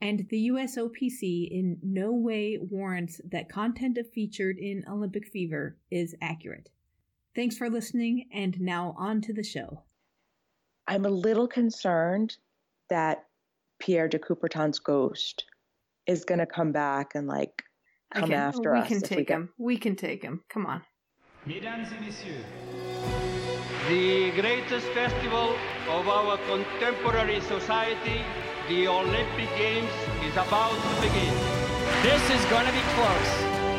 and the USOPC in no way warrants that content featured in Olympic Fever is accurate. Thanks for listening, and now on to the show. I'm a little concerned that Pierre de Coubertin's ghost is going to come back and like come can, after we us. Can if take we get- him. We can take him. Come on. Mesdames et messieurs, the greatest festival of our contemporary society, the Olympic Games, is about to begin. This is going to be close.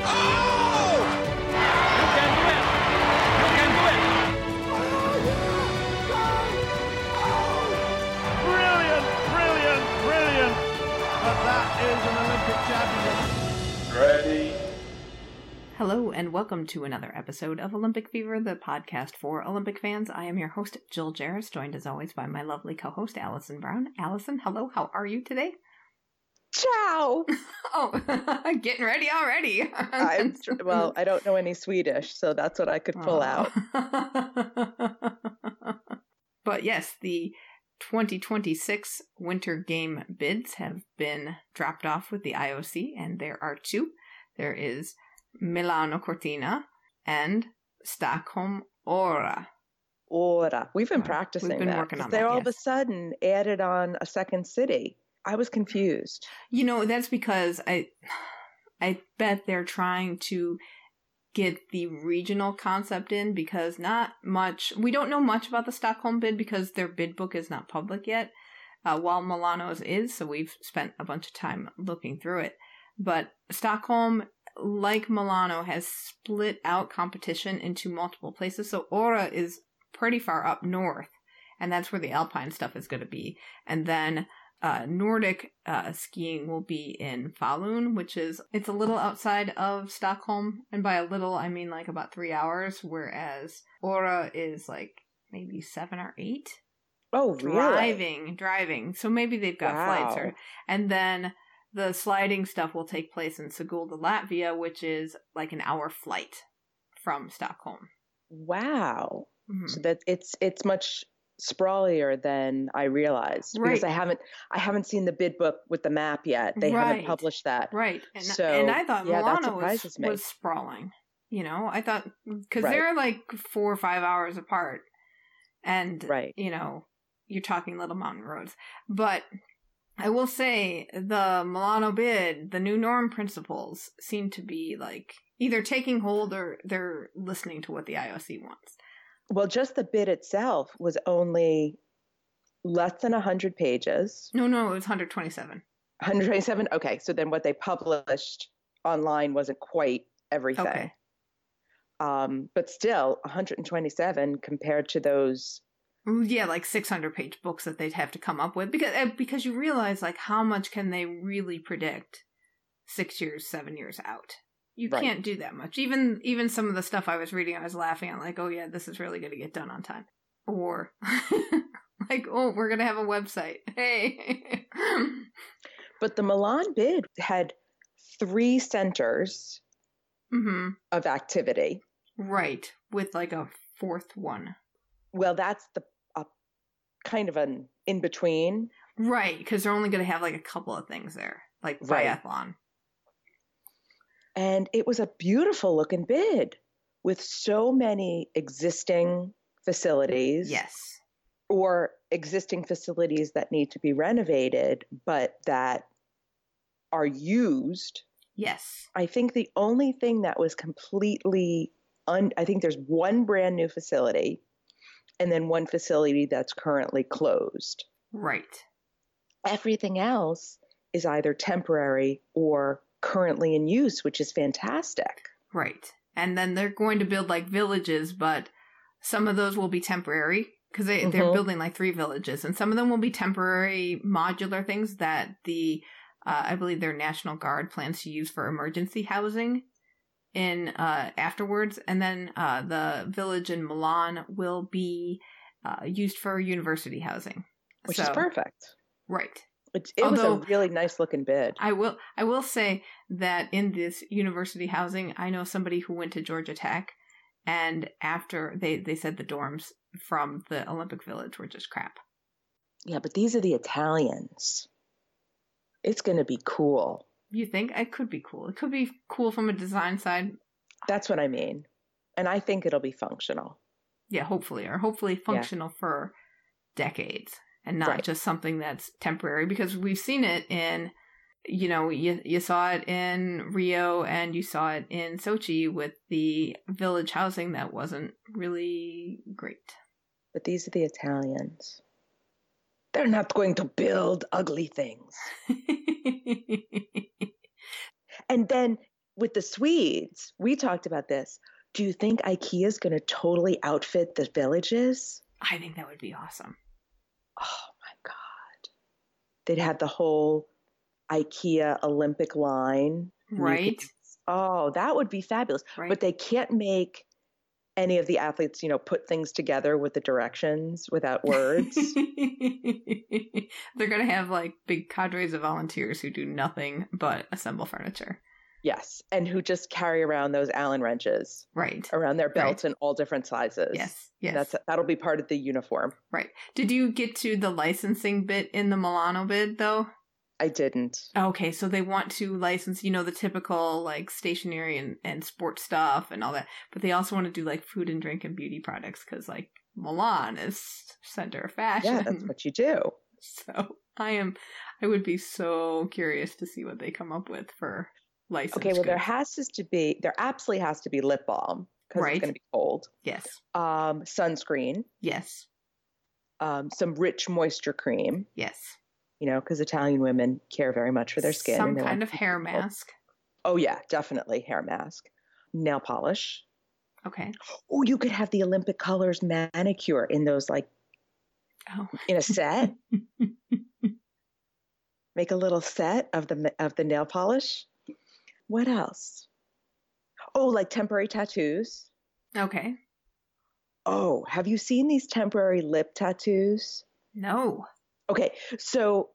Oh! You can do it! You can do it! Brilliant, brilliant, brilliant. But that is an Olympic champion. Ready? Hello, and welcome to another episode of Olympic Fever, the podcast for Olympic fans. I am your host, Jill Jaracz, joined as always by my lovely co host, Allison Brown. Allison, hello, how are you today? Ciao. Oh, getting ready already. I'm well. I don't know any Swedish, so that's what I could pull out. out. but yes, the 2026 Winter Game bids have been dropped off with the IOC, and there are two. There is Milano Cortina and Stockholm Åre. Åre. We've been practicing we've been that. working on They that, all of a sudden added on a second city. I was confused. You know, that's because I I bet they're trying to get the regional concept in because not much we don't know much about the Stockholm bid because their bid book is not public yet. Uh, while Milano's is, so we've spent a bunch of time looking through it. But Stockholm, like Milano, has split out competition into multiple places. So Åre is pretty far up north, and that's where the alpine stuff is going to be. And then uh, Nordic uh, skiing will be in Falun, which is it's a little outside of Stockholm, and by a little I mean like about three hours, whereas Åre is like maybe seven or eight. Oh, really? Driving, driving. So maybe they've got flights, or and then the sliding stuff will take place in Sigulda, Latvia, which is like an hour flight from Stockholm. Wow. Mhm. So that it's it's much sprawlier than I realized because I haven't I haven't seen the bid book with the map yet. They haven't published that. Right. And, So, and I thought yeah, Milano was, me. was sprawling. You know, I thought because Right. they're like four or five hours apart, and Right. you know, you're talking little mountain roads. But I will say the Milano bid, the new norm principles seem to be like either taking hold or they're listening to what the IOC wants. Well, just the bid itself was only less than 100 pages. No, no, it was 127. 127. Okay, so then what they published online wasn't quite everything. Okay. Um, but still, 127 compared to those. Yeah like 600 page books that they'd have to come up with because because you realize like how much can they really predict six years seven years out? You Right. can't do that much. Even even some of the stuff i was reading i was laughing at like oh yeah this is really going to get done on time. Or like oh we're going to have a website. Hey. But the Milan bid had three centers hmm of activity. right with like a fourth one. Well, that's the kind of an in between. right because they're only going to have like a couple of things there like Right. And it was a beautiful looking bid with so many existing facilities. yes or existing facilities that need to be renovated, but that are used Yes. I think the only thing that was completely un, I think there's one brand new facility and then one facility that's currently closed. Right. Everything else is either temporary or currently in use, which is fantastic. Right. And then they're going to build like villages, but some of those will be temporary because they, they're Mhm. building like three villages, and some of them will be temporary modular things that the, uh, I believe their National Guard plans to use for emergency housing in uh, afterwards. And then uh, the village in Milan will be uh, used for university housing. Which is perfect. Right. It, it was a really nice looking bid. I will I will say that in this university housing, I know somebody who went to Georgia Tech and after they they said the dorms from the Olympic Village were just crap. Yeah, but these are the Italians. It's going to be cool. You think it could be cool. It could be cool from a design side. That's what I mean. And I think it'll be functional. Yeah, hopefully or hopefully functional for decades and not Right. just something that's temporary because we've seen it in you know, you you saw it in Rio and you saw it in Sochi with the village housing that wasn't really great. But these are the Italians. They're not going to build ugly things. And then with the Swedes, we talked about this. Do you think IKEA is going to totally outfit the villages? I think that would be awesome. Oh my God. They'd have the whole IKEA Olympic line. could- Right? Oh, that would be fabulous. Right. But they can't make any of the athletes, you know, put things together with the directions without words. They're going to have like big cadres of volunteers who do nothing but assemble furniture. yes. And who just carry around those Allen wrenches Right. around their Right. belts in all different sizes. Yes. Yes. That's that'll be part of the uniform. right. Did you get to the licensing bit in the Milano bid though? I didn't. Okay, so they want to license, you know, the typical like stationery and, and sports stuff and all that, but they also want to do like food and drink and beauty products because like Milan is center of fashion. Yeah, that's what you do. So I am, I would be so curious to see what they come up with for license. Okay, well there has to be there absolutely has to be lip balm because Right. it's going to be cold. yes, Um, sunscreen, yes, um, some rich moisture cream. yes. You know, because Italian women care very much for their skin. Some kind of hair cold. mask. Oh yeah, definitely hair mask, nail polish. Okay. Oh, you could have the Olympic colors manicure in those like Oh, in a set. Make a little set of the of the nail polish. What else? Oh, like temporary tattoos. okay. Oh, have you seen these temporary lip tattoos? No. Okay, so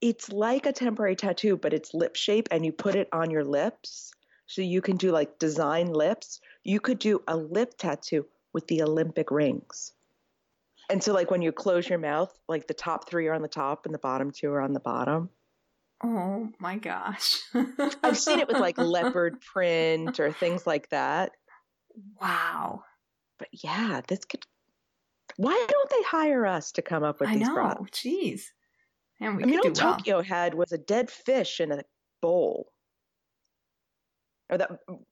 it's like a temporary tattoo, but it's lip shape and you put it on your lips. So you can do like design lips. You could do a lip tattoo with the Olympic rings. And so, like when you close your mouth, like the top three are on the top and the bottom two are on the bottom. Oh my gosh. I've seen it with like leopard print or things like that. Wow. But yeah, this could. Why don't they hire us to come up with I these know. products? Jeez. And we I mean, do well. Tokyo had was a dead fish in a bowl. Or that,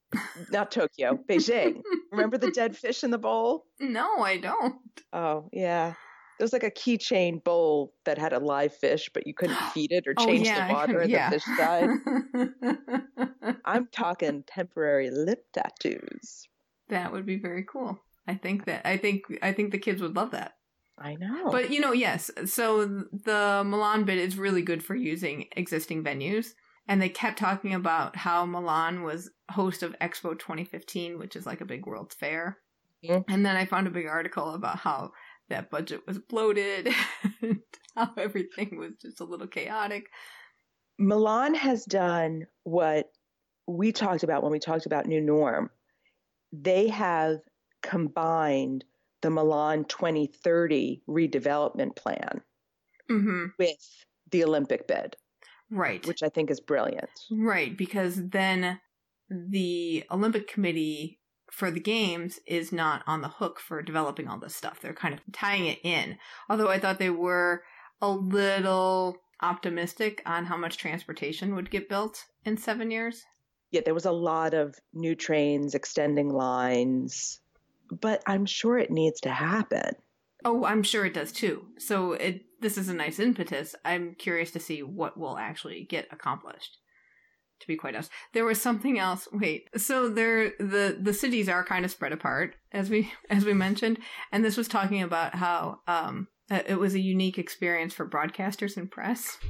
not Tokyo, Beijing. Remember the dead fish in the bowl? No, I don't. Oh, yeah. There was like a keychain bowl that had a live fish, but you couldn't feed it or Oh, change yeah, the water and yeah. the fish died. I'm talking temporary lip tattoos. that would be very cool. I think that I think I think the kids would love that. I know. But you know, yes. So the Milan bid is really good for using existing venues. And they kept talking about how Milan was host of Expo 2015, which is like a big world's fair. Mhm. And then I found a big article about how that budget was bloated and how everything was just a little chaotic. Milan has done what we talked about when we talked about New Norm. They have combined the Milan 2030 redevelopment plan hmm with the Olympic bid, Right. which I think is brilliant. Right, because then the Olympic Committee for the games is not on the hook for developing all this stuff. They're kind of tying it in. Although I thought they were a little optimistic on how much transportation would get built in seven years. yeah, there was a lot of new trains extending lines, but I'm sure it needs to happen. Oh, I'm sure it does too. So it this is a nice impetus. I'm curious to see what will actually get accomplished. To be quite honest, there was something else. Wait, so there the the cities are kind of spread apart as we as we mentioned, and this was talking about how um it was a unique experience for broadcasters and press.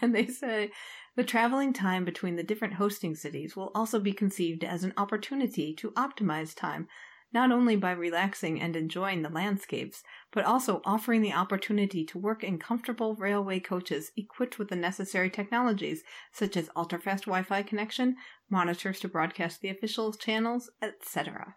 And they say the traveling time between the different hosting cities will also be conceived as an opportunity to optimize time, not only by relaxing and enjoying the landscapes, but also offering the opportunity to work in comfortable railway coaches equipped with the necessary technologies, such as ultra-fast Wi-Fi connection, monitors to broadcast the official channels, etc.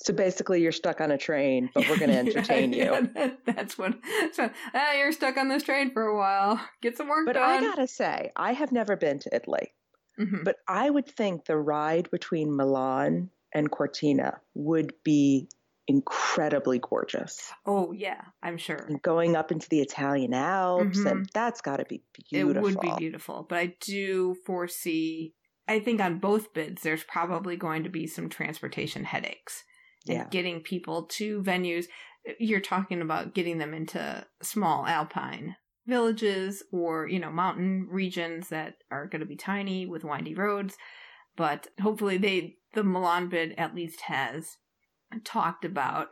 So basically, you're stuck on a train, but we're going to entertain yeah, you. yeah, that's what. So, ah, you're stuck on this train for a while. Get some work But done. But I gotta say, I have never been to Italy, Mhm. but I would think the ride between Milan and Cortina would be incredibly gorgeous. Oh yeah, I'm sure. And going up into the Italian Alps, and mm-hmm. that's got to be beautiful. It would be beautiful, but I do foresee. I think on both bids, there's probably going to be some transportation headaches. And Yeah. getting people to venues. You're talking about getting them into small alpine villages or, you know, mountain regions that are going to be tiny with windy roads. But hopefully they, the Milan bid at least has talked about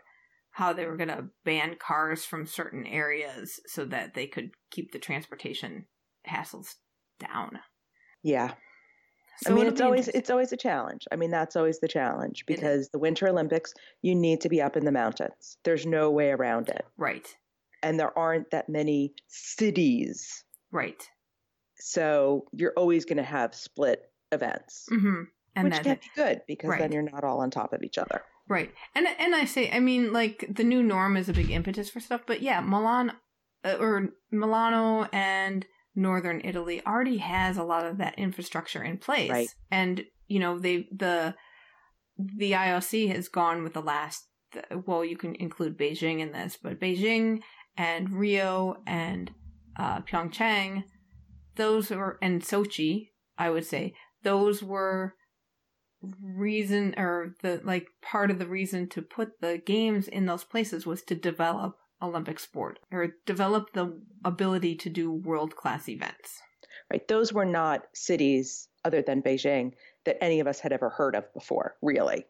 how they were going to ban cars from certain areas so that they could keep the transportation hassles down. Yeah. So I mean, it's always it's always a challenge. I mean, that's always the challenge because the Winter Olympics, you need to be up in the mountains. There's no way around it, right, and there aren't that many cities, right, so you're always going to have split events, hmm and which that can be good because right. then you're not all on top of each other. right, and and I say, I mean, like the new norm is a big impetus for stuff, but yeah, Milan uh, or Milano and northern Italy already has a lot of that infrastructure in place, Right. and you know they the the IOC has gone with the last. Well, you can include Beijing in this, but Beijing and Rio and uh, Pyeongchang, those were and Sochi, I would say those were reason or the like part of the reason to put the games in those places was to develop Olympic sport or develop the ability to do world class events. Right? Those were not cities other than Beijing that any of us had ever heard of before, really.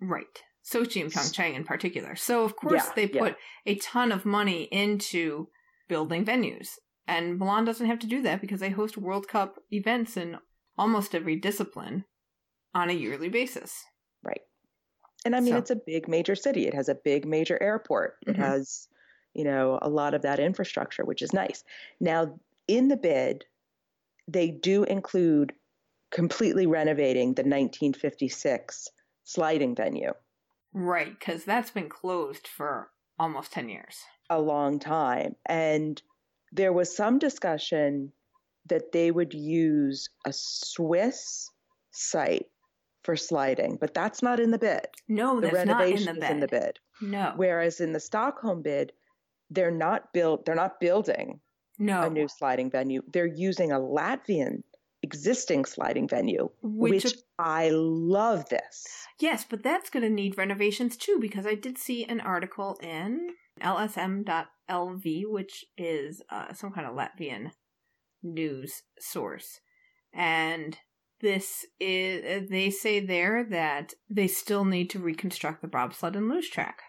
Right. Sochi and Pyeongchang in particular. So of course Yeah, they yeah. put a ton of money into building venues. And Milan doesn't have to do that because they host World Cup events in almost every discipline on a yearly basis. Right. And I mean, So- it's a big major city. It has a big major airport. It Mhm. has, you know, a lot of that infrastructure, which is nice. Now, in the bid, they do include completely renovating the 1956 sliding venue Right, because that's been closed for almost 10 years. a long time. And there was some discussion that they would use a Swiss site for sliding, but that's not in the bid. No, the that's not in renovation the is in the bid. bid. No. Whereas in the Stockholm bid, they're not built they're not building no. a new sliding venue. They're using a Latvian existing sliding venue, Which, which, I love this. yes, but that's going to need renovations too because I did see an article in lsm.lv, which is uh, some kind of Latvian news source. And this is, uh, they say there that they still need to reconstruct the bobsled and luge track.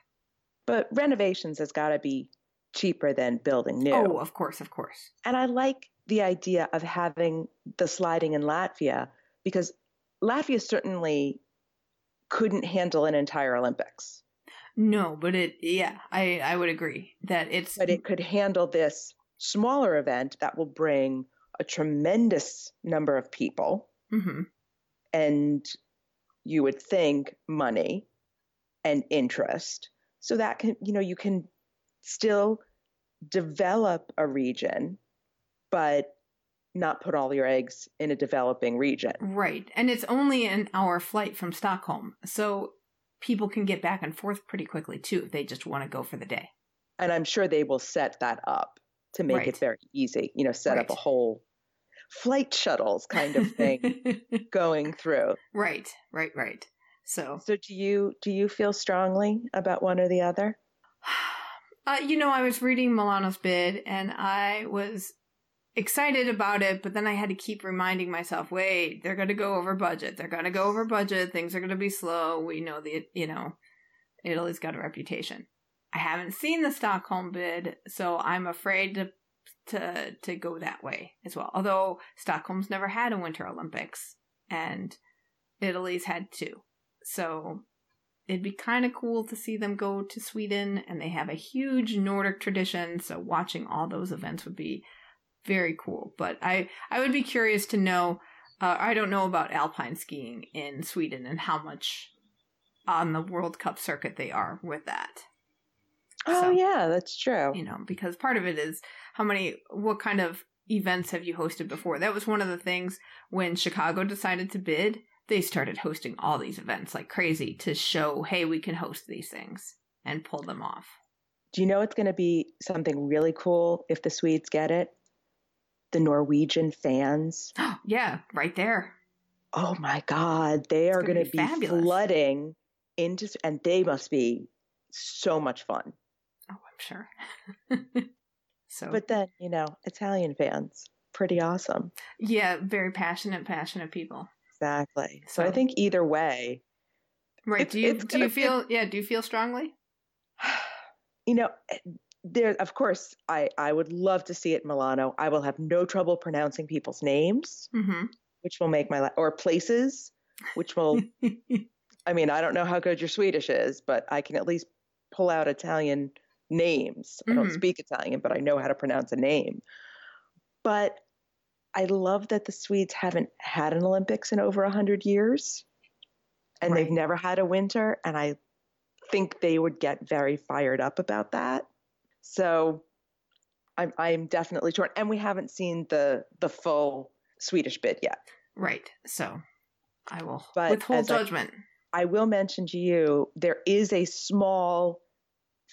But renovations has got to be cheaper than building new. Oh, of course, of course. And I like the idea of having the sliding in Latvia because Latvia certainly couldn't handle an entire Olympics, No, but it, yeah, I, I would agree that it's, but it could handle this smaller event that will bring a tremendous number of people Mhm. and you would think money and interest so that can you know you can still develop a region but not put all your eggs in a developing region Right. And it's only an hour flight from Stockholm. So people can get back and forth pretty quickly too if they just want to go for the day. and i'm sure they will set that up to make Right. it very easy you know set up a whole flight shuttles kind of thing going through. right, right, right. So, So do you do you feel strongly about one or the other? uh, you know, I was reading Milano's bid and I was excited about it, but then I had to keep reminding myself, wait, they're going to go over budget. They're going to go over budget. Things are going to be slow. We know the, you know, Italy's got a reputation. I haven't seen the Stockholm bid, so I'm afraid to to to go that way as well. Although Stockholm's never had a Winter Olympics and Italy's had two. So it'd be kind of cool to see them go to Sweden and they have a huge Nordic tradition, so watching all those events would be very cool. But I I would be curious to know uh, I don't know about alpine skiing in Sweden and how much on the World Cup circuit they are with that. Oh So- yeah, that's true. You know, because part of it is how many what kind of events have you hosted before? That was one of the things when Chicago decided to bid, they started hosting all these events like crazy to show, hey, we can host these things and pull them off. Do you know it's going to be something really cool if the Swedes get it? The Norwegian fans. Oh yeah, right there. Oh my God, they are gonna be be, flooding into, and they must be so much fun. Oh, I'm sure. so, But then, you know, Italian fans, pretty awesome. yeah, very passionate, passionate people. Exactly. So I think either way, Right? Do you do you feel? Yeah. Do you feel strongly? you know, there, of course, I, I would love to see it in Milano. I will have no trouble pronouncing people's names, Mm-hmm. which will make my, life or places, which will, I mean, I don't know how good your Swedish is, but I can at least pull out Italian names. I don't Mhm. speak Italian, but I know how to pronounce a name. But I love that the Swedes haven't had an Olympics in over 100 years and Right. they've never had a winter. And I think they would get very fired up about that. So I'm, I'm definitely torn. And we haven't seen the, the full Swedish bid yet. right. So, I will But withhold as I- judgment. I will mention to you there is a small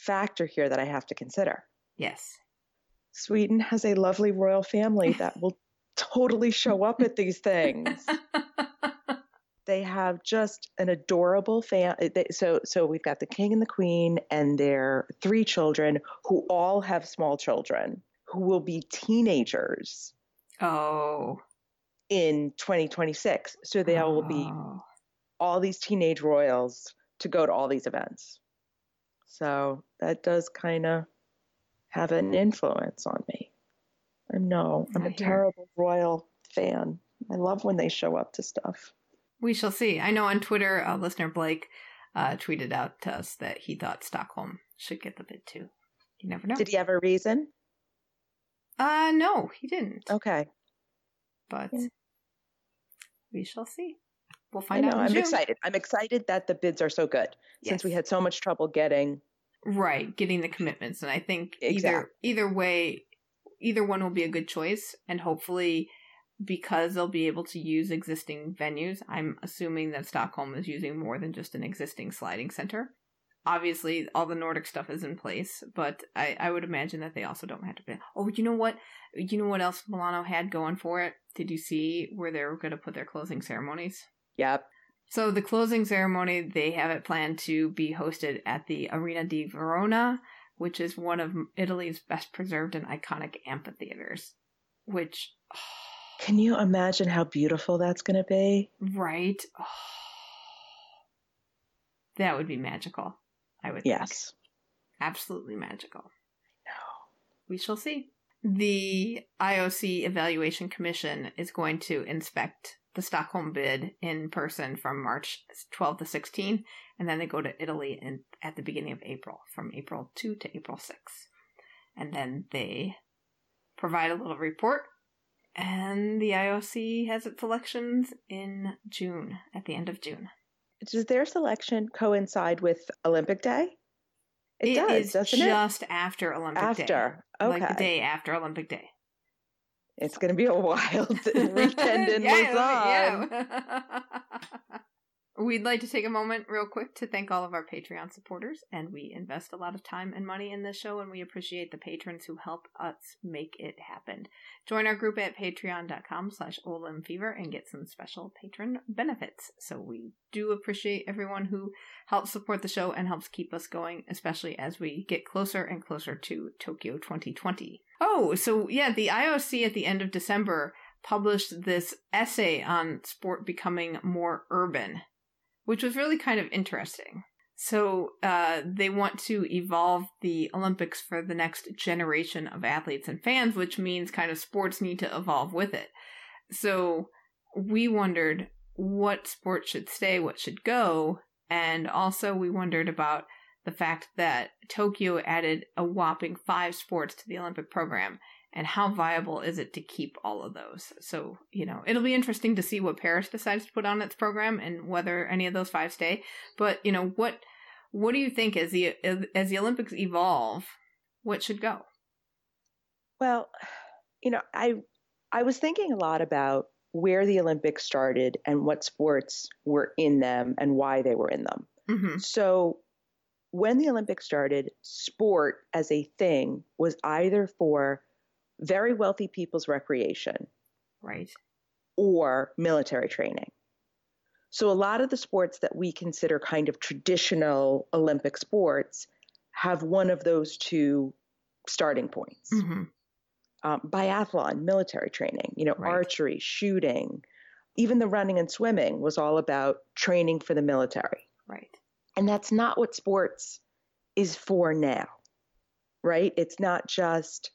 factor here that I have to consider. yes. Sweden has a lovely royal family that will totally show up at these things. They have just an adorable fam. Eh, they, so, so we've got the king and the queen and their three children, who all have small children, who will be teenagers oh. in 2026. So there will be Oh. all these teenage royals to go to all these events. So that does kind of have an influence on me. I know I'm a terrible royal fan. I love when they show up to stuff. We shall see. I know on Twitter, uh, listener Blake uh, tweeted out to us that he thought Stockholm should get the bid too. You never know. Did he have a reason? Uh, no, he didn't. Okay. But Yeah. we shall see. We'll find out. I'm June. excited. I'm excited that the bids are so good since we had so much trouble getting. right getting the commitments, and I think either either way, either one will be a good choice, and hopefully. Because they'll be able to use existing venues, I'm assuming that Stockholm is using more than just an existing sliding center. Obviously, all the Nordic stuff is in place, but I, I would imagine that they also don't have to. Be, oh, you know what? You know what else Milano had going for it? Did you see where they were going to put their closing ceremonies? Yep. So the closing ceremony, they have it planned to be hosted at the Arena di Verona, which is one of Italy's best preserved and iconic amphitheaters. Which, Can you imagine how beautiful that's going to be? right? that would be magical. I would think. Yes. absolutely magical. No. We shall see. The IOC Evaluation Commission is going to inspect the Stockholm bid in person from March 12 to 16, and then they go to Italy in, at the beginning of April, from April 2 to April 6. And then they provide a little report, and the IOC has its elections in June, at the end of June. Does their selection coincide with Olympic Day? It, does, is doesn't it? just after it? Olympic Day. After. Okay. Like the day after Olympic Day. It's going to be a wild weekend in Lausanne. yeah. We'd like to take a moment real quick to thank all of our Patreon supporters, and we invest a lot of time and money in this show, and we appreciate the patrons who help us make it happen. Join our group at patreon.com slash fever and get some special patron benefits. So we do appreciate everyone who helps support the show and helps keep us going, especially as we get closer and closer to Tokyo 2020. Oh, so yeah, the IOC at the end of December published this essay on sport becoming more urban which was really kind of interesting. So uh, they want to evolve the Olympics for the next generation of athletes and fans, which means kind of sports need to evolve with it. So we wondered what sports should stay, what should go, and also we wondered about the fact that Tokyo added a whopping five sports to the Olympic program and how viable is it to keep all of those? So, you know, it'll be interesting to see what Paris decides to put on its program and whether any of those five stay. But, you know, what what do you think as the as the Olympics evolve, what should go? Well, you know, I I was thinking a lot about where the Olympics started and what sports were in them and why they were in them. Mm-hmm. So, when the Olympics started, sport as a thing was either for very wealthy people's recreation. Right. Or military training. So a lot of the sports that we consider kind of traditional Olympic sports have one of those two starting points. Mm-hmm. Um, biathlon, military training, you know, right. archery, shooting, even the running and swimming was all about training for the military. Right. And that's not what sports is for now, right? It's not just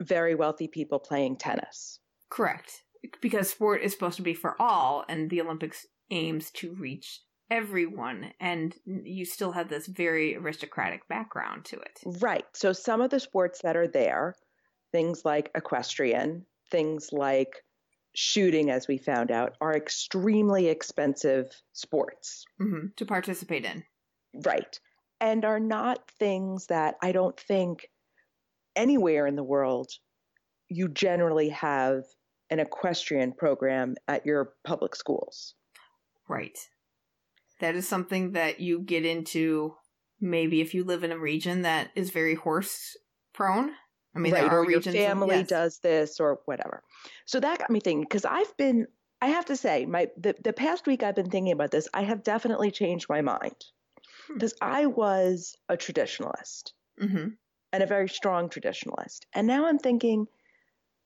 very wealthy people playing tennis. Correct. Because sport is supposed to be for all, and the Olympics aims to reach everyone, and you still have this very aristocratic background to it. Right. So some of the sports that are there, things like equestrian, things like shooting, as we found out, are extremely expensive sports mm-hmm. to participate in. Right. And are not things that I don't think anywhere in the world, you generally have an equestrian program at your public schools. Right. That is something that you get into maybe if you live in a region that is very horse prone. I mean, right, there are or your family yes. does this or whatever. So that got me thinking because I've been, I have to say, my the, the past week I've been thinking about this. I have definitely changed my mind because. I was a traditionalist. Mm-hmm and a very strong traditionalist. And now I'm thinking,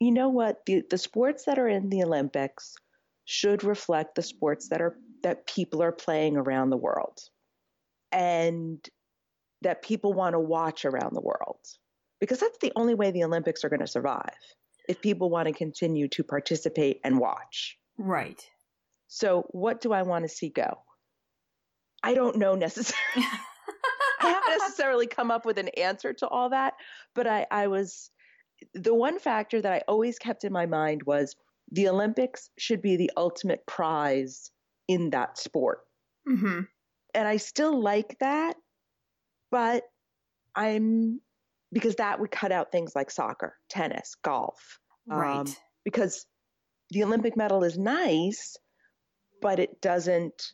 you know what? The, the sports that are in the Olympics should reflect the sports that are that people are playing around the world and that people want to watch around the world. Because that's the only way the Olympics are going to survive. If people want to continue to participate and watch. Right. So, what do I want to see go? I don't know necessarily. I haven't necessarily come up with an answer to all that, but I, I was the one factor that I always kept in my mind was the Olympics should be the ultimate prize in that sport. Mm-hmm. And I still like that, but I'm because that would cut out things like soccer, tennis, golf. Right. Um, because the Olympic medal is nice, but it doesn't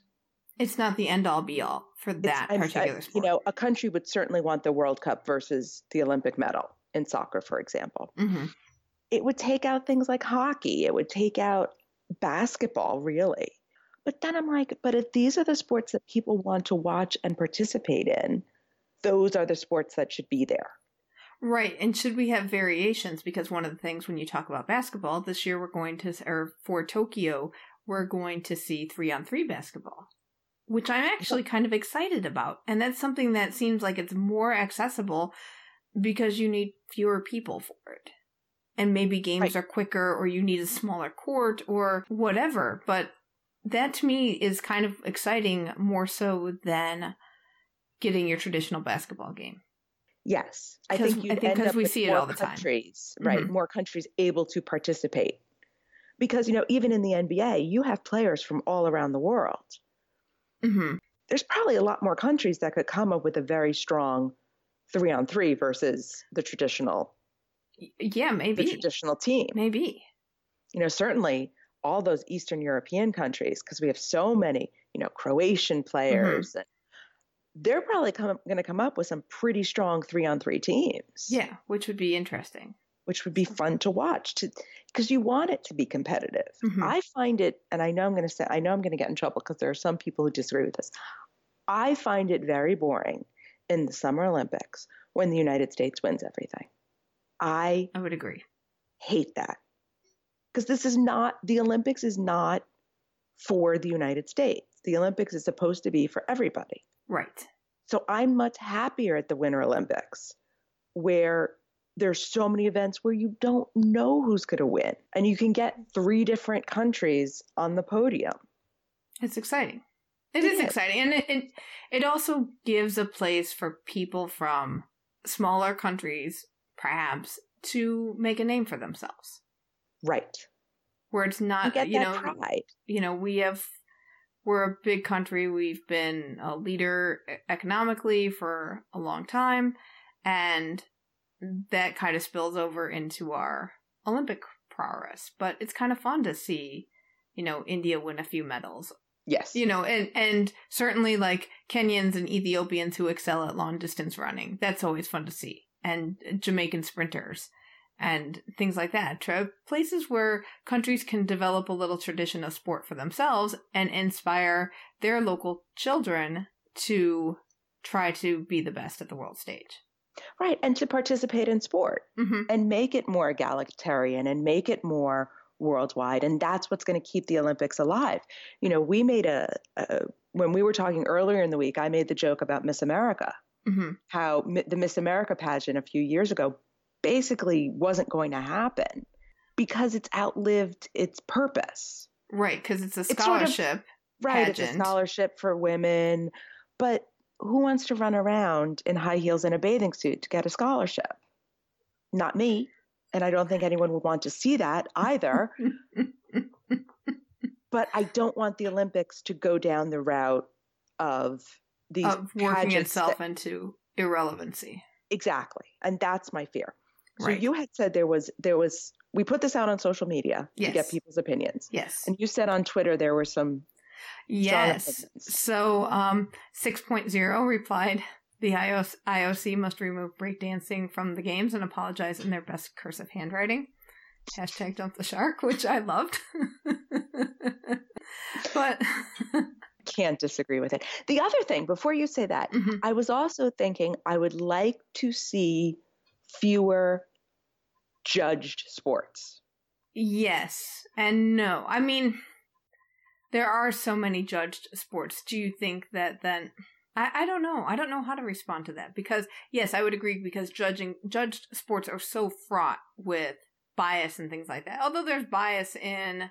it's not the end all be all for that it's, particular I, sport. You know, a country would certainly want the World Cup versus the Olympic medal in soccer, for example. Mm-hmm. It would take out things like hockey. It would take out basketball, really. But then I'm like, but if these are the sports that people want to watch and participate in, those are the sports that should be there. Right. And should we have variations? Because one of the things when you talk about basketball, this year we're going to, or for Tokyo, we're going to see three on three basketball which I'm actually kind of excited about. And that's something that seems like it's more accessible because you need fewer people for it. And maybe games right. are quicker or you need a smaller court or whatever. But that to me is kind of exciting more so than getting your traditional basketball game. Yes, I think you end up we see it all the countries, time. right? Mm-hmm. More countries able to participate because you know even in the NBA, you have players from all around the world. Mm-hmm. There's probably a lot more countries that could come up with a very strong three on three versus the traditional. Yeah, maybe the traditional team. Maybe you know certainly all those Eastern European countries because we have so many you know, Croatian players. Mm-hmm. They're probably going to come up with some pretty strong three on three teams. Yeah, which would be interesting. Which would be fun to watch to because you want it to be competitive. Mm-hmm. I find it, and I know I'm going to say, I know I'm going to get in trouble because there are some people who disagree with this. I find it very boring in the Summer Olympics when the United States wins everything. I I would agree. Hate that. Because this is not the Olympics is not for the United States. The Olympics is supposed to be for everybody. Right. So I'm much happier at the Winter Olympics where there's so many events where you don't know who's going to win and you can get three different countries on the podium. It's exciting. It, it is, is exciting and it, it it also gives a place for people from smaller countries perhaps to make a name for themselves. Right. Where it's not you, you know pride. you know we have we're a big country. We've been a leader economically for a long time and that kind of spills over into our Olympic prowess. But it's kind of fun to see, you know, India win a few medals. Yes. You know, and and certainly like Kenyans and Ethiopians who excel at long distance running. That's always fun to see. And Jamaican sprinters and things like that. Places where countries can develop a little tradition of sport for themselves and inspire their local children to try to be the best at the world stage. Right, and to participate in sport mm-hmm. and make it more egalitarian and make it more worldwide. And that's what's going to keep the Olympics alive. You know, we made a, a, when we were talking earlier in the week, I made the joke about Miss America, mm-hmm. how the Miss America pageant a few years ago basically wasn't going to happen because it's outlived its purpose. Right, because it's a scholarship. It's sort of, right, it's a scholarship for women. But who wants to run around in high heels and a bathing suit to get a scholarship? Not me. And I don't think anyone would want to see that either. but I don't want the Olympics to go down the route of these of working itself that, into irrelevancy. Exactly. And that's my fear. So right. you had said there was there was we put this out on social media yes. to get people's opinions. Yes. And you said on Twitter there were some Yes. So um, 6.0 replied the IOC must remove breakdancing from the games and apologize in their best cursive handwriting. Hashtag dump the shark, which I loved. but can't disagree with it. The other thing, before you say that, mm-hmm. I was also thinking I would like to see fewer judged sports. Yes and no. I mean, there are so many judged sports. Do you think that then? I, I don't know. I don't know how to respond to that because yes, I would agree because judging judged sports are so fraught with bias and things like that. Although there's bias in,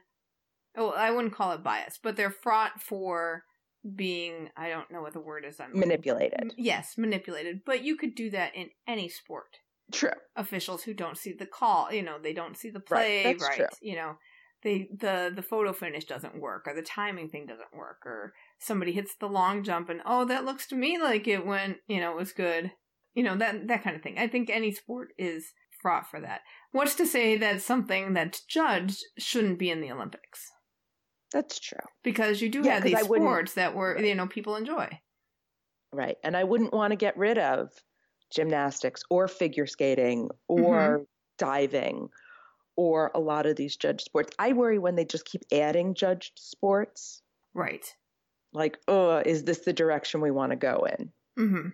oh, I wouldn't call it bias, but they're fraught for being I don't know what the word is. I'm manipulated. Yes, manipulated. But you could do that in any sport. True. Officials who don't see the call, you know, they don't see the play right. right. You know, they the the photo finish doesn't work or the timing thing doesn't work or somebody hits the long jump and oh that looks to me like it went you know it was good. You know that that kind of thing. I think any sport is fraught for that. What's to say that something that's judged shouldn't be in the olympics? That's true. Because you do yeah, have these sports that were you know people enjoy. Right and i wouldn't want to get rid of gymnastics or figure skating or mm-hmm. diving or a lot of these judged sports. I worry when they just keep adding judged sports. Right. Like, oh, is this the direction we want to go in? Mm-hmm.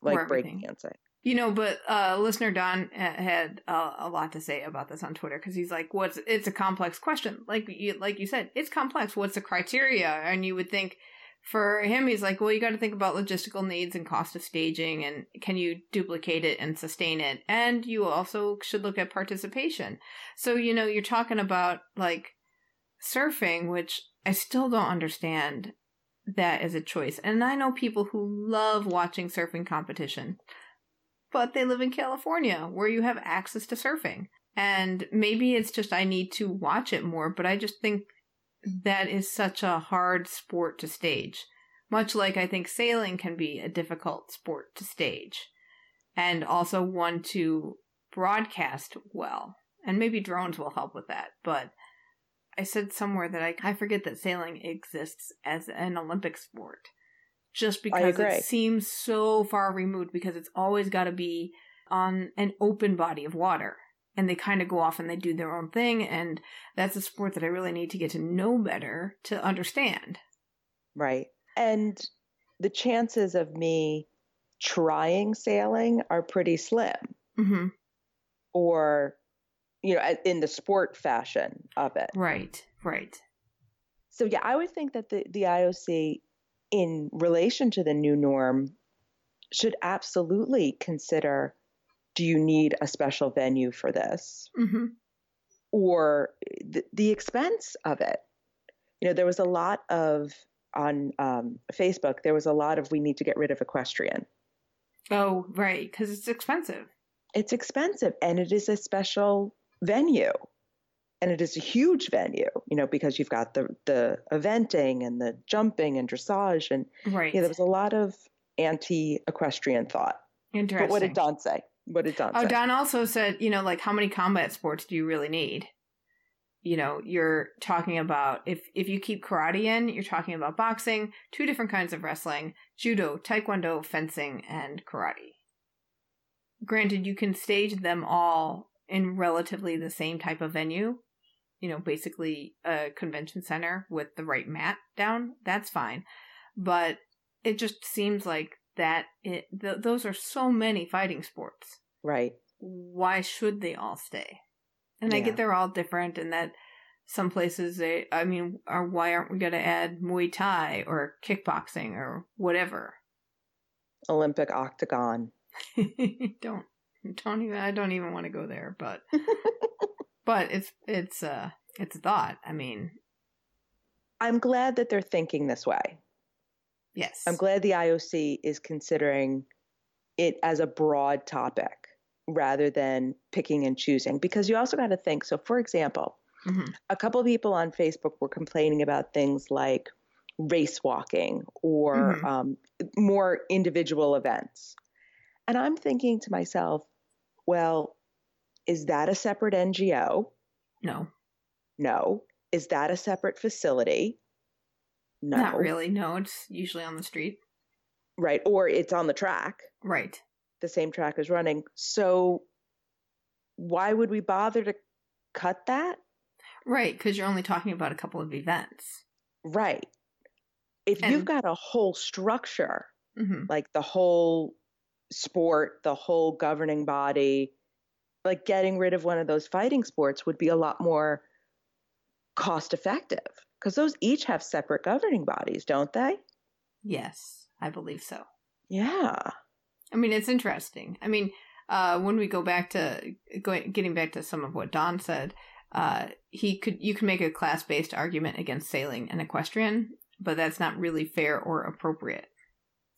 Like breakdancing. You know, but uh, listener Don had uh, a lot to say about this on Twitter because he's like, "What's? It's a complex question. Like you, like you said, it's complex. What's the criteria?" And you would think for him, he's like, well, you got to think about logistical needs and cost of staging and can you duplicate it and sustain it? And you also should look at participation. So, you know, you're talking about like surfing, which I still don't understand that as a choice. And I know people who love watching surfing competition, but they live in California where you have access to surfing. And maybe it's just I need to watch it more, but I just think that is such a hard sport to stage. Much like I think sailing can be a difficult sport to stage, and also one to broadcast well. And maybe drones will help with that, but I said somewhere that I I forget that sailing exists as an Olympic sport. Just because it seems so far removed because it's always got to be on an open body of water. And they kind of go off and they do their own thing and that's a sport that I really need to get to know better to understand. Right. And the chances of me trying sailing are pretty slim. Mhm. Or, you know, in the sport fashion of it. Right. Right. So yeah, I would think that the, the IOC in relation to the new norm should absolutely consider do you need a special venue for this Mhm. or the, the expense of it you know there was a lot of on um, facebook there was a lot of we need to get rid of equestrian Oh, right, cuz it's expensive. it's expensive and it is a special venue and it is a huge venue you know because you've got the the eventing and the jumping and dressage and Right. yeah there was a lot of anti equestrian thought Interesting. but what did don say what did don Oh, say Don also said, you know, like how many combat sports do you really need? You know, you're talking about if if you keep karate in, you're talking about boxing, two different kinds of wrestling, judo, taekwondo, fencing, and karate. Granted, you can stage them all in relatively the same type of venue. You know, basically a convention center with the right mat down. That's fine. But it just seems like that it th- those are so many fighting sports. Right. Why should they all stay? And i get they're all different and that some places they i mean are why aren't we going to add muay thai or kickboxing or whatever? Olympic octagon. Don't don't even i don't even want to go there but but it's it's uh it's a thought. I mean i'm glad that they're thinking this way yes. I'm glad the ioc is considering it as a broad topic rather than picking and choosing because you also got to think so for example Mhm. a couple of people on facebook were complaining about things like race walking or Mhm. um, more individual events. And i'm thinking to myself well is that a separate ngo no. No. Is that a separate facility no. not really. No it's usually on the street. Right or it's on the track. Right. The same track is running. So why would we bother to cut that? Right because you're only talking about a couple of events. Right. If And- you've got a whole structure hmm like the whole sport the whole governing body like getting rid of one of those fighting sports would be a lot more cost effective because those each have separate governing bodies don't they yes i believe so yeah I mean, it's interesting. I mean, uh, when we go back to going, getting back to some of what Don said, uh, he could you can make a class based argument against sailing and equestrian, but that's not really fair or appropriate.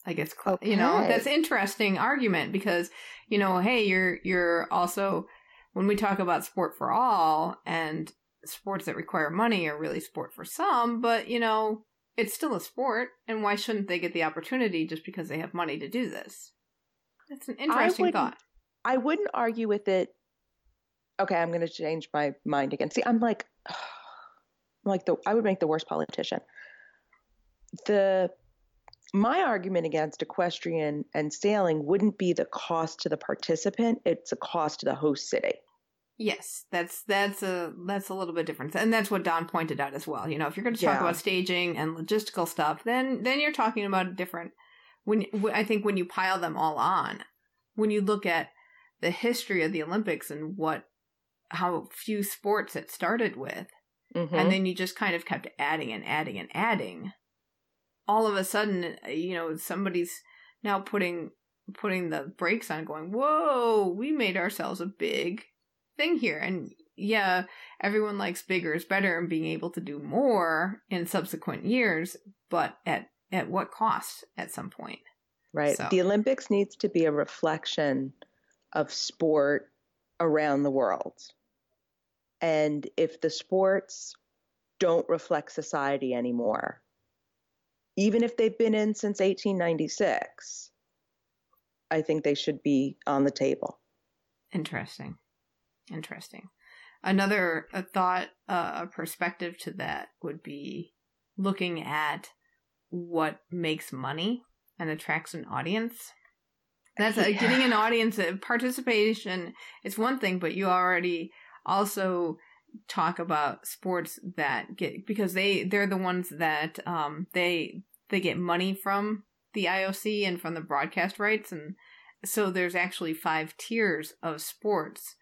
I guess cl- you know that's interesting argument because you know, hey, you're you're also when we talk about sport for all and sports that require money are really sport for some, but you know, it's still a sport, and why shouldn't they get the opportunity just because they have money to do this? That's an interesting wouldn't- thought. I wouldn't argue with it. Okay, I'm going to change my mind again. See, I'm like, I'm like the I would make the worst politician. The my argument against equestrian and sailing wouldn't be the cost to the participant; it's a cost to the host city. Yes, that's that's a that's a little bit different, and that's what Don pointed out as well. You know, if you're going to talk Yeah. about staging and logistical stuff, then then you're talking about a different. When I think when you pile them all on, when you look at the history of the Olympics and what how few sports it started with, Mhm. and then you just kind of kept adding and adding and adding all of a sudden you know somebody's now putting putting the brakes on going whoa we made ourselves a big thing here and yeah everyone likes bigger is better and being able to do more in subsequent years but at at what cost at some point right. so- The Olympics needs to be a reflection of sport around the world, and if the sports don't reflect society anymore, even if they've been in since 1896, I think they should be on the table. Interesting. Interesting. Another a thought, uh, a perspective to that would be looking at what makes money and attracts an audience. That's a, getting an audience uh, participation is one thing, but you already also talk about sports that get because they they're the ones that um they they get money from the IOC and from the broadcast rights and so there's actually five tiers of sports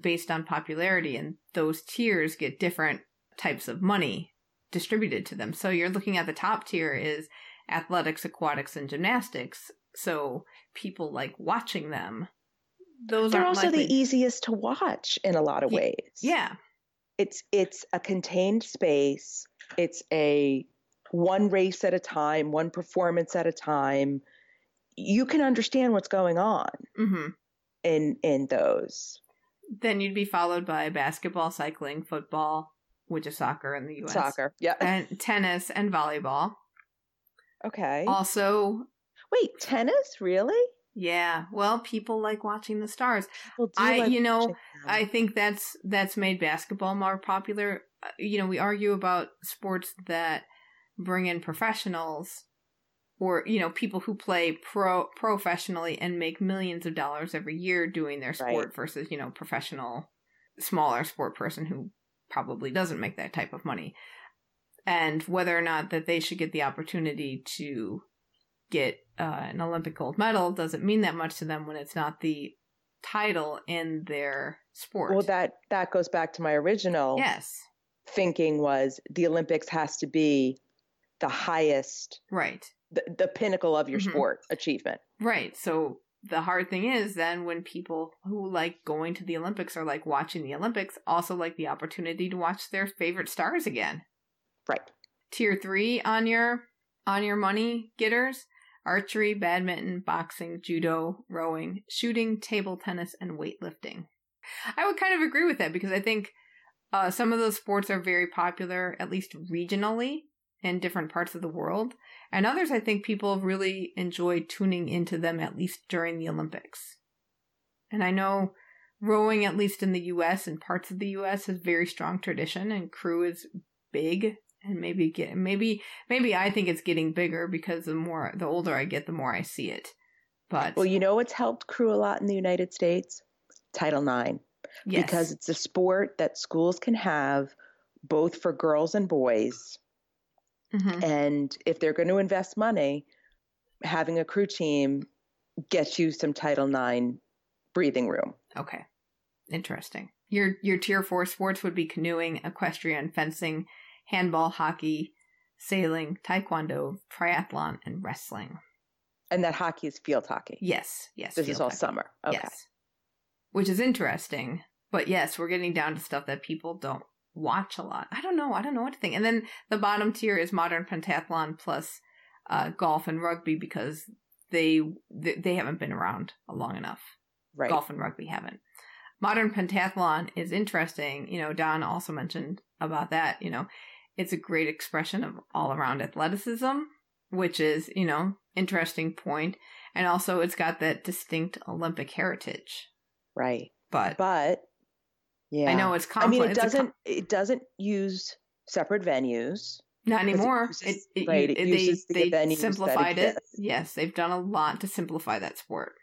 based on popularity and those tiers get different types of money distributed to them. So you're looking at the top tier is athletics, aquatics and gymnastics. So people like watching them. Those They're also likely- the easiest to watch in a lot of ways. Yeah. It's it's a contained space. It's a one race at a time, one performance at a time. You can understand what's going on hmm in in those. Then you'd be followed by basketball, cycling, football, which is soccer in the US. Soccer. Yeah. And tennis and volleyball. Okay. Also, Wait, tennis? Really? yeah, well, people like watching the stars. Do I- like you know. I think that's that's made basketball more popular. Uh, You know, we argue about sports that bring in professionals or you know people who play pro professionally and make millions of dollars every year doing their sport Right. versus you know professional smaller sport person who probably doesn't make that type of money. And whether or not that they should get the opportunity to get uh, an olympic gold medal doesn't mean that much to them when it's not the title in their sport. Well, that that goes back to my original yes. thinking was the Olympics has to be the highest, right the, the pinnacle of your Mhm. sport achievement. Right. So the hard thing is then when people who like going to the Olympics or like watching the Olympics also like the opportunity to watch their favorite stars again. Right. Tier 3 on your on your money getters, archery, badminton, boxing, judo, rowing, shooting, table tennis and weightlifting. I would kind of agree with that because I think uh, some of those sports are very popular at least regionally in different parts of the world. And others, I think people really enjoy tuning into them at least during the Olympics. And I know rowing, at least in the US and parts of the US, has very strong tradition, and crew is big. And maybe get maybe maybe I think it's getting bigger because the more the older I get, the more I see it. But Well, you know what's helped crew a lot in the United States? Title IX. yes, Because it's a sport that schools can have both for girls and boys. Mhm. And if they're going to invest money, having a crew team gets you some Title IX breathing room. Okay. Interesting. Your your tier four sports would be canoeing, equestrian, fencing, handball, hockey, sailing, taekwondo, triathlon, and wrestling. And that hockey is field hockey. Yes, yes. this is all hockey. summer. Okay. Yes. Which is interesting. But yes, we're getting down to stuff that people don't watch a lot. I don't know. I don't know what to think. And then the bottom tier is modern pentathlon plus uh, golf and rugby because they they they haven't been around long enough Right. golf and rugby haven't. Modern pentathlon is interesting. You know, Don also mentioned about that. You know, it's a great expression of all around athleticism, which is, you know, interesting point. And also it's got that distinct Olympic heritage. Right. But, But yeah. I know it's I mean, it doesn't. com- it doesn't use separate venues. not it anymore. uses- it, it, right, it they uses the they simplified it. Yes, they've done a lot to simplify that sport.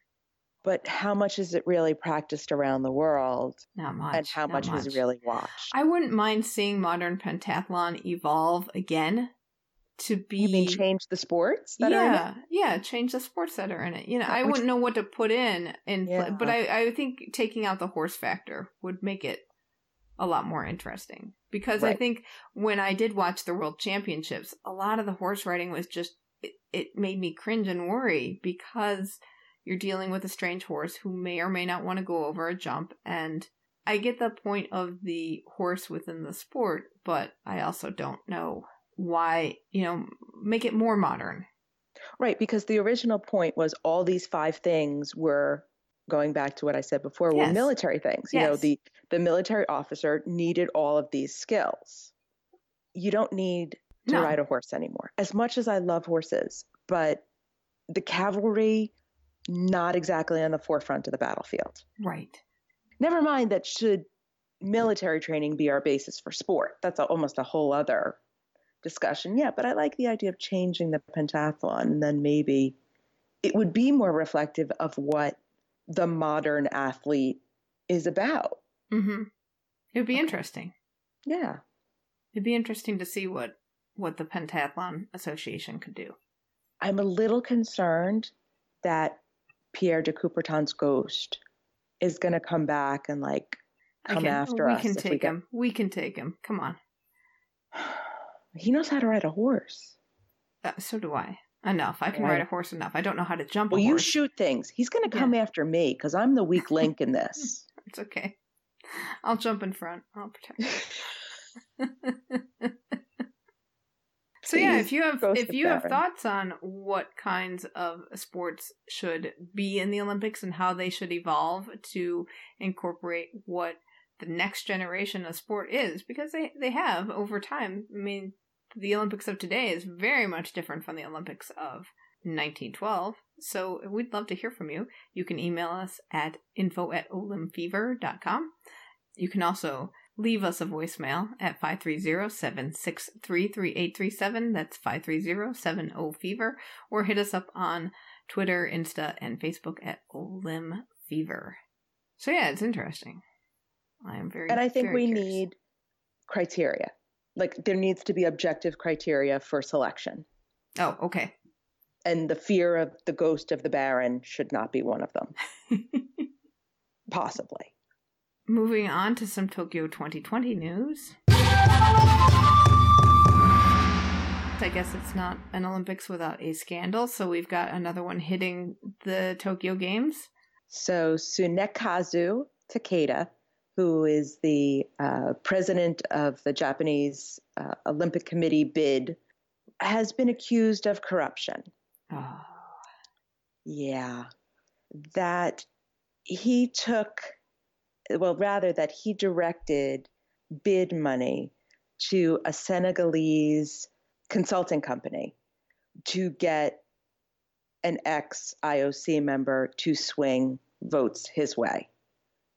But how much is it really practiced around the world, Not much. and how not much, is really watched? I wouldn't mind seeing modern pentathlon evolve again to be you mean change the sports that are in it? yeah, yeah, change the sports that are in it. You know, I which- wouldn't know what to put in, in pla- Yeah. but I, I think taking out the horse factor would make it a lot more interesting because I think when I did watch the World Championships, a lot of the horse riding was just it, it made me cringe and worry because you're dealing with a strange horse who may or may not want to go over a jump and I get the point of the horse within the sport, but I also don't know why, you know, make it more modern. Right, because the original point was all these five things were going back to what I said before were military things. You know, the the military officer needed all of these skills. You don't need to No. ride a horse anymore. As much as I love horses, but the cavalry not exactly on the forefront of the battlefield. Right. Never mind that should military training be our basis for sport. That's a, almost a whole other discussion. Yeah, but I like the idea of changing the pentathlon and then maybe it would be more reflective of what the modern athlete is about. Mm-hmm. It would be interesting. Yeah. It'd be interesting to see what what the Pentathlon Association could do. I'm a little concerned that Pierre de Coubertin's ghost is going to come back and like come can, after we us. can take we get- him. We can take him. Come on. He knows how to ride a horse. Uh, so do I. Enough. I can Right. ride a horse enough. I don't know how to jump Well, you shoot things. He's going to come after me because I'm the weak link in this. It's okay. I'll jump in front. I'll protect. you. so yeah, if you have if you have thoughts on what kinds of sports should be in the Olympics and how they should evolve to incorporate what the next generation of sport is, because they they have over time. I mean, the Olympics of today is very much different from the Olympics of 1912. So we'd love to hear from you. You can email us at info at olymfever.com. You can also leave us a voicemail at 530-763-3837. That's 530-70-FEVER. Or hit us up on Twitter, Insta, and Facebook at Olym Fever. So yeah, it's interesting. I am very and I think we curious. need criteria. Like there needs to be objective criteria for selection. Oh, okay. And the fear of the ghost of the Baron should not be one of them. Possibly. Moving on to some Tokyo 2020 news. I guess it's not an Olympics without a scandal, so we've got another one hitting the Tokyo Games. So Tsunekazu Takeda, who is the uh, president of the Japanese uh, Olympic Committee bid, has been accused of corruption. Oh, Yeah. That he took, well, rather, that he directed bid money to a Senegalese consulting company to get an ex IOC member to swing votes his way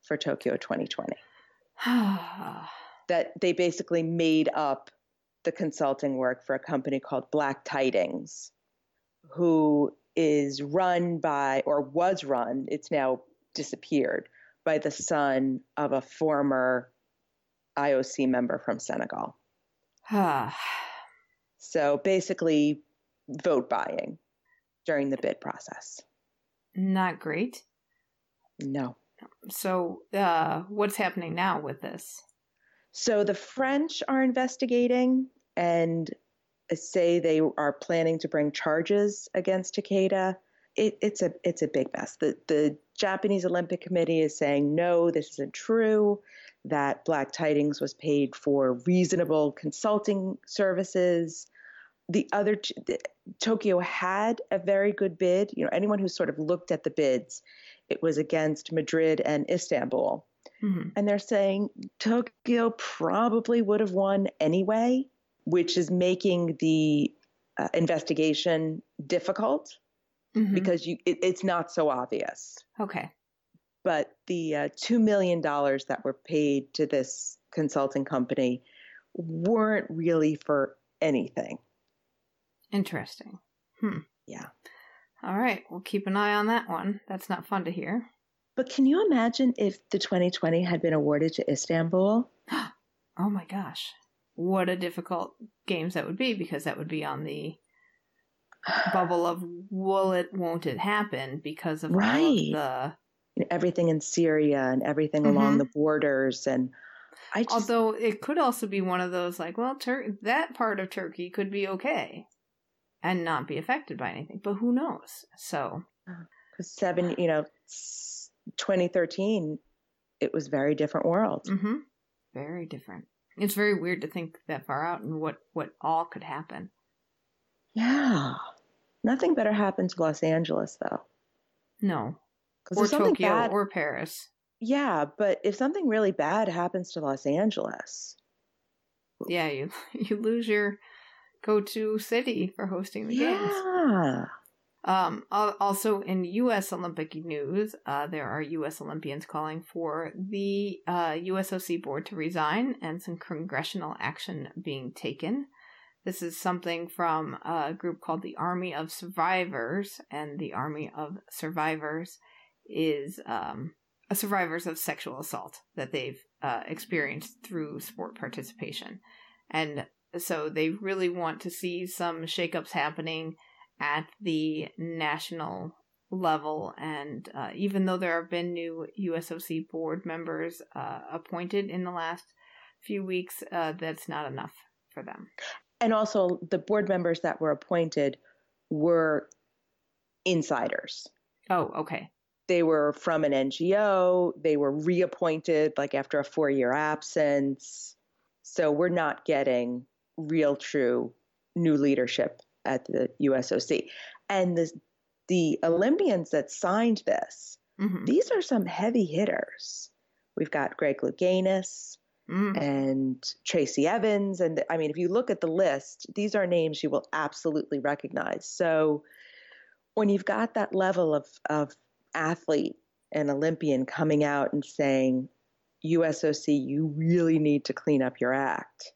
for Tokyo 2020. That they basically made up the consulting work for a company called Black Tidings, who is run by, or was run, it's now disappeared, by the son of a former IOC member from Senegal. So basically, vote buying during the bid process. Not great. No. So, uh, what's happening now with this? So the French are investigating and say they are planning to bring charges against Takeda. It, it's a it's a big mess. The the Japanese Olympic Committee is saying no, this isn't true. That Black Tidings was paid for reasonable consulting services. The other Tokyo had a very good bid. You know, anyone who sort of looked at the bids, it was against Madrid and Istanbul Mhm. and they're saying Tokyo probably would have won anyway, which is making the uh, investigation difficult Mhm. because you it, it's not so obvious. Okay. But the uh, two million dollars that were paid to this consulting company weren't really for anything. Interesting. Hmm. Yeah. All right. We'll keep an eye on that one. That's not fun to hear. But can you imagine if the 2020 had been awarded to Istanbul? Oh my gosh. What a difficult games that would be because that would be on the bubble of will it, won't it happen because of all Right. of the. You know, everything in Syria and everything Mhm. along the borders, and I just Although it could also be one of those like, well, Tur- that part of Turkey could be okay and not be affected by anything, but who knows? So, because seven, you know, 2013, it was very different world. hmm very different. It's very weird to think that far out and what what all could happen. Yeah, nothing better happened to Los Angeles though, No, because or something Tokyo bad, or Paris. yeah, but if something really bad happens to Los Angeles, Yeah, you you lose your go to city for hosting the games. yeah, Um, also, in U.S. Olympic news, uh, there are U.S. Olympians calling for the uh, USOC board to resign and some congressional action being taken. This is something from a group called the Army of Survivors, and the Army of Survivors is um, a survivors of sexual assault that they've uh, experienced through sport participation. And so they really want to see some shakeups happening at the national level. And uh, even though there have been new USOC board members uh, appointed in the last few weeks, uh, that's not enough for them. And also, the board members that were appointed were insiders. Oh, okay. They were from an NGO. They were reappointed like after a four year absence. So we're not getting real, true new leadership at the USOC. And the, the Olympians that signed this, mm-hmm. these are some heavy hitters. We've got Greg Louganis mm. and Tracy Evans. And I mean, if you look at the list, these are names you will absolutely recognize. So when you've got that level of, of athlete and Olympian coming out and saying, USOC, you really need to clean up your act.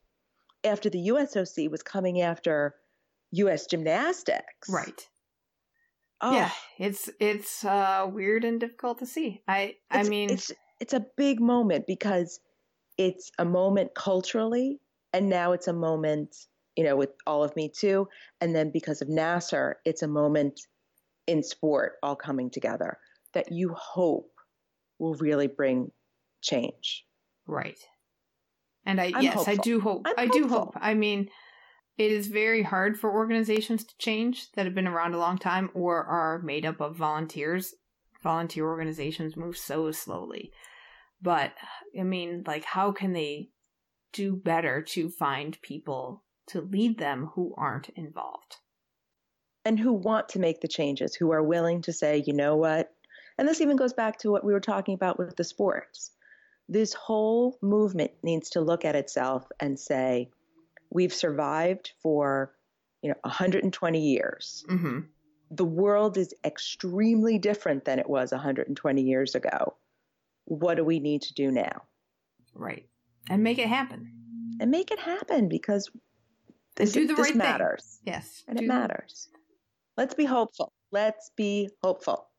After the USOC was coming after U.S. gymnastics. Right. Oh. Yeah, it's it's uh, weird and difficult to see. I I mean, it's it's a big moment because it's a moment culturally, and now it's a moment, you know, with all of Me Too, and then because of Nassar, it's a moment in sport all coming together that you hope will really bring change. Right. And I I'm yes, hopeful. I do hope. I do hope. I mean, it is very hard for organizations to change that have been around a long time or are made up of volunteers. Volunteer organizations move so slowly. But, I mean, like, how can they do better to find people to lead them who aren't involved? And who want to make the changes, who are willing to say, you know what? And this even goes back to what we were talking about with the sports. This whole movement needs to look at itself and say, we've survived for you know 120 years. Mm-hmm. The world is extremely different than it was 120 years ago. What do we need to do now? Right, and make it happen. And make it happen because this, do the this right matters. Thing. Yes, and it matters. Let's be hopeful. Let's be hopeful.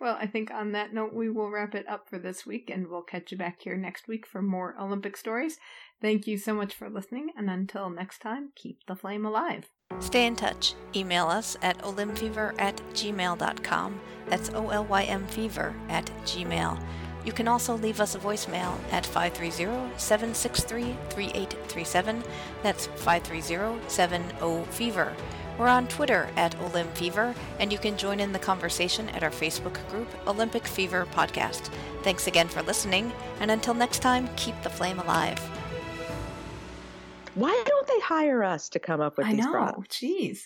Well, I think on that note, we will wrap it up for this week, and we'll catch you back here next week for more Olympic stories. Thank you so much for listening, and until next time, keep the flame alive. Stay in touch. Email us at olymfever at gmail.com. That's O L Y M fever at gmail. You can also leave us a voicemail at 530 763 3837. That's 530 70 Fever. We're on Twitter at Olymp Fever, and you can join in the conversation at our Facebook group, Olympic Fever Podcast. Thanks again for listening, and until next time, keep the flame alive. Why don't they hire us to come up with I these know. products? Jeez.